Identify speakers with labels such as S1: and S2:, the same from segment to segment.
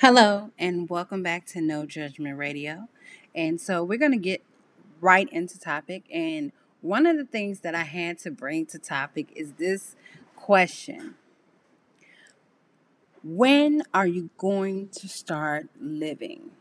S1: Hello, and welcome back to No Judgment Radio. And so we're going to get right into topic. And one of the things that I had to bring to topic is this question When are you going to start living?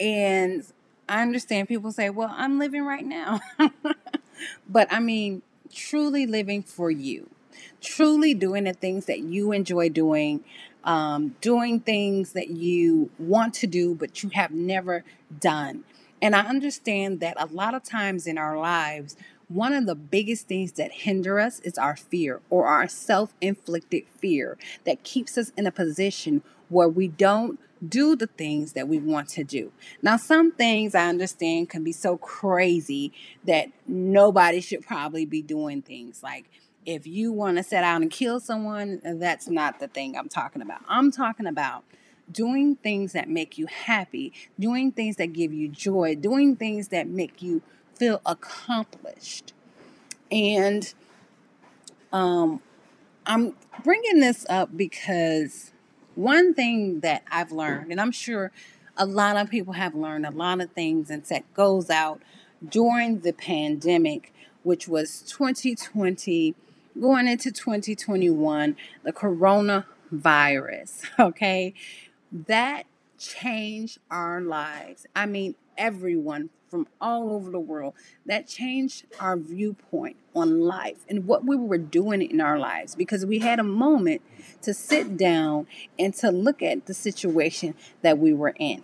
S1: And I understand people say, well, I'm living right now. but I mean, truly living for you, truly doing the things that you enjoy doing, um, doing things that you want to do, but you have never done. And I understand that a lot of times in our lives, one of the biggest things that hinder us is our fear or our self inflicted fear that keeps us in a position where we don't do the things that we want to do. Now, some things I understand can be so crazy that nobody should probably be doing things like if you want to set out and kill someone, that's not the thing I'm talking about. I'm talking about doing things that make you happy, doing things that give you joy, doing things that make you feel accomplished. And um, I'm bringing this up because one thing that I've learned, and I'm sure a lot of people have learned a lot of things and set goals out during the pandemic, which was 2020 going into 2021, the coronavirus, okay? That changed our lives. I mean, everyone from all over the world. That changed our viewpoint on life and what we were doing in our lives because we had a moment to sit down and to look at the situation that we were in.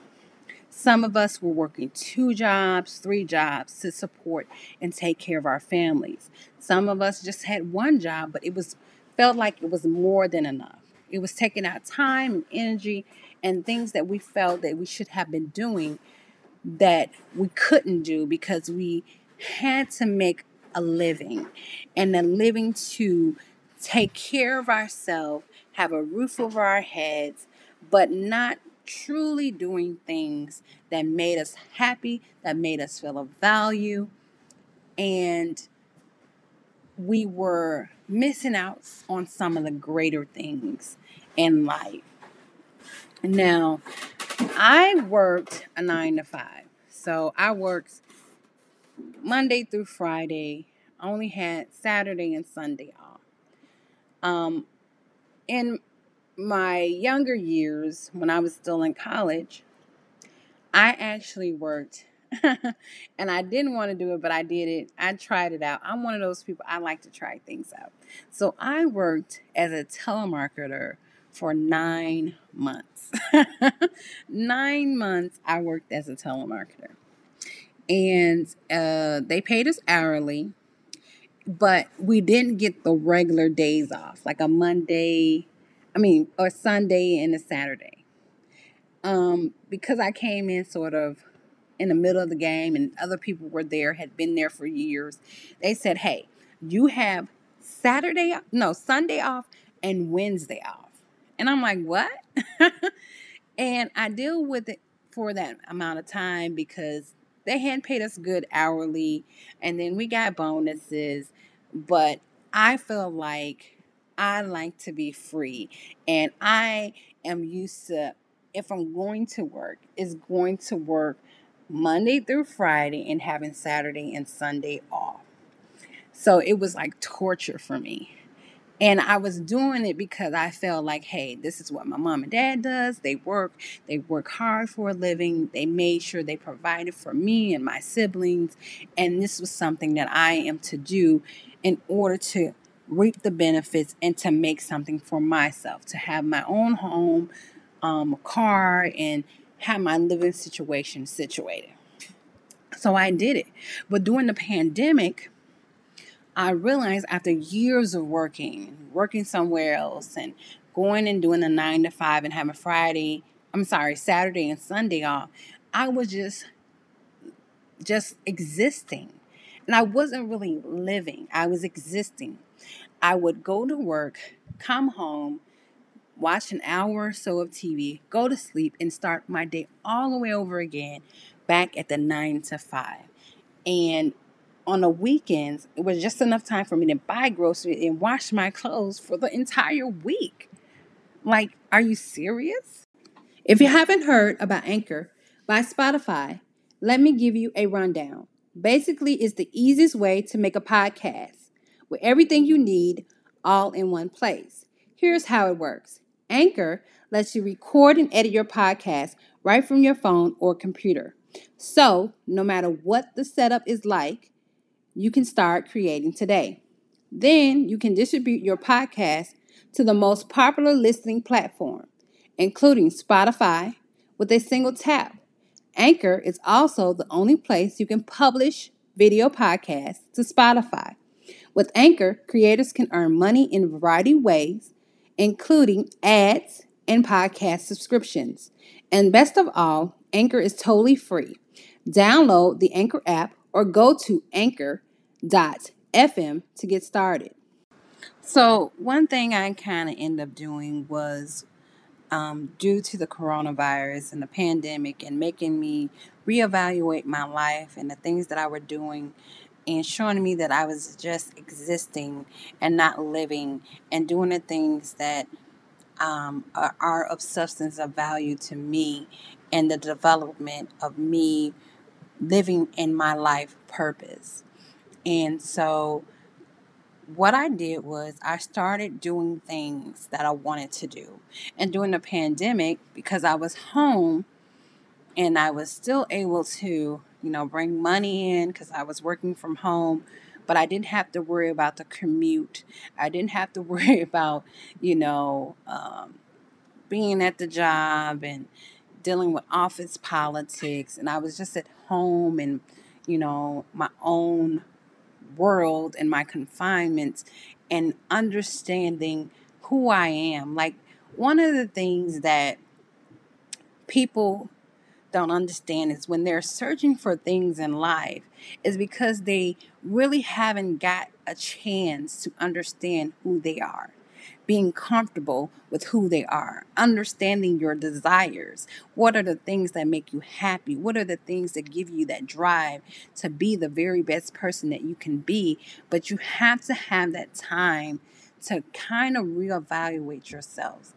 S1: Some of us were working two jobs, three jobs to support and take care of our families. Some of us just had one job, but it was felt like it was more than enough. It was taking out time and energy and things that we felt that we should have been doing that we couldn't do because we had to make a living and a living to take care of ourselves, have a roof over our heads, but not truly doing things that made us happy, that made us feel of value, and we were missing out on some of the greater things in life. Now, I worked a nine to five. So I worked Monday through Friday. Only had Saturday and Sunday off. Um, in my younger years, when I was still in college, I actually worked and I didn't want to do it, but I did it. I tried it out. I'm one of those people, I like to try things out. So I worked as a telemarketer for nine months. nine months I worked as a telemarketer. And uh, they paid us hourly, but we didn't get the regular days off, like a Monday, I mean, or Sunday and a Saturday. Um, because I came in sort of in the middle of the game and other people were there, had been there for years, they said, hey, you have Saturday, no, Sunday off and Wednesday off. And I'm like, what? and I deal with it for that amount of time because they had paid us good hourly and then we got bonuses. But I feel like I like to be free and I am used to, if I'm going to work, is going to work Monday through Friday and having Saturday and Sunday off. So it was like torture for me. And I was doing it because I felt like, hey, this is what my mom and dad does. They work, they work hard for a living. They made sure they provided for me and my siblings. And this was something that I am to do in order to reap the benefits and to make something for myself, to have my own home, um, car, and have my living situation situated. So I did it. But during the pandemic, I realized after years of working, working somewhere else, and going and doing a nine to five and having Friday, I'm sorry, Saturday and Sunday off, I was just just existing. And I wasn't really living. I was existing. I would go to work, come home, watch an hour or so of TV, go to sleep, and start my day all the way over again back at the nine to five. And on the weekends, it was just enough time for me to buy groceries and wash my clothes for the entire week. Like, are you serious? If you haven't heard about Anchor by Spotify, let me give you a rundown. Basically, it's the easiest way to make a podcast with everything you need all in one place. Here's how it works Anchor lets you record and edit your podcast right from your phone or computer. So, no matter what the setup is like, you can start creating today. Then you can distribute your podcast to the most popular listening platform, including Spotify, with a single tap. Anchor is also the only place you can publish video podcasts to Spotify. With Anchor, creators can earn money in a variety of ways, including ads and podcast subscriptions. And best of all, Anchor is totally free. Download the Anchor app or go to anchor.fm to get started. So, one thing I kind of end up doing was um, due to the coronavirus and the pandemic and making me reevaluate my life and the things that I were doing and showing me that I was just existing and not living and doing the things that um, are, are of substance of value to me and the development of me living in my life purpose. And so what I did was I started doing things that I wanted to do. And during the pandemic, because I was home and I was still able to, you know, bring money in because I was working from home, but I didn't have to worry about the commute. I didn't have to worry about, you know, um, being at the job and dealing with office politics. And I was just at home and, you know, my own world and my confinements and understanding who I am. Like, one of the things that people don't understand is when they're searching for things in life is because they really haven't got a chance to understand who they are being comfortable with who they are, understanding your desires. What are the things that make you happy? What are the things that give you that drive to be the very best person that you can be? But you have to have that time to kind of reevaluate yourselves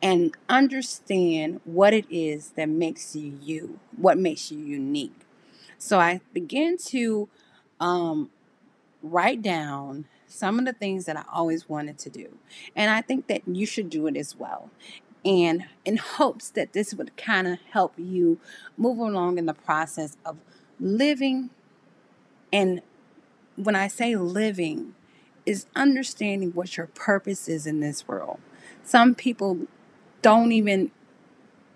S1: and understand what it is that makes you you, what makes you unique. So I began to um, write down some of the things that I always wanted to do. And I think that you should do it as well. And in hopes that this would kind of help you move along in the process of living. And when I say living, is understanding what your purpose is in this world. Some people don't even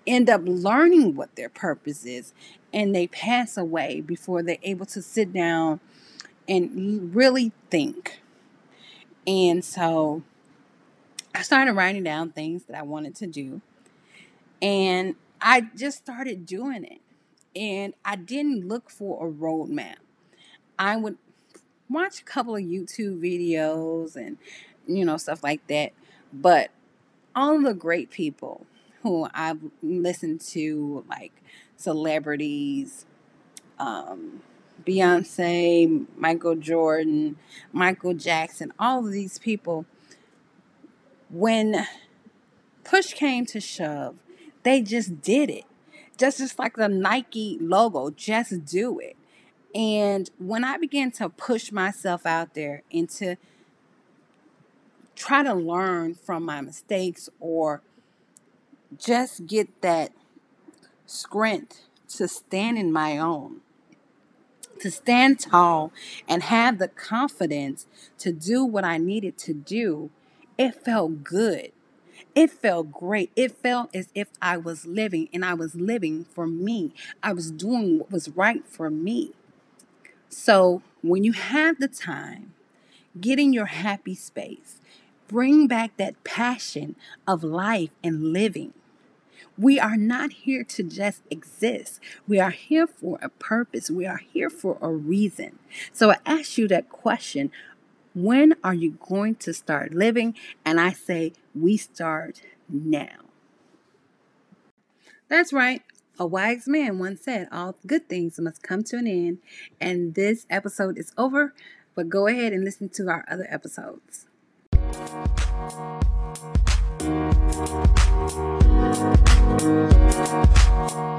S1: end up learning what their purpose is and they pass away before they're able to sit down and really think and so I started writing down things that I wanted to do. And I just started doing it. And I didn't look for a roadmap. I would watch a couple of YouTube videos and, you know, stuff like that. But all the great people who I've listened to, like celebrities, um, Beyonce, Michael Jordan, Michael Jackson, all of these people, when push came to shove, they just did it. Just just like the Nike logo, just do it. And when I began to push myself out there and to try to learn from my mistakes or just get that strength to stand in my own, to stand tall and have the confidence to do what I needed to do, it felt good. It felt great. It felt as if I was living and I was living for me. I was doing what was right for me. So when you have the time, get in your happy space. Bring back that passion of life and living. We are not here to just exist. We are here for a purpose. We are here for a reason. So I ask you that question when are you going to start living? And I say, we start now. That's right. A wise man once said, All good things must come to an end. And this episode is over, but go ahead and listen to our other episodes. Thank you.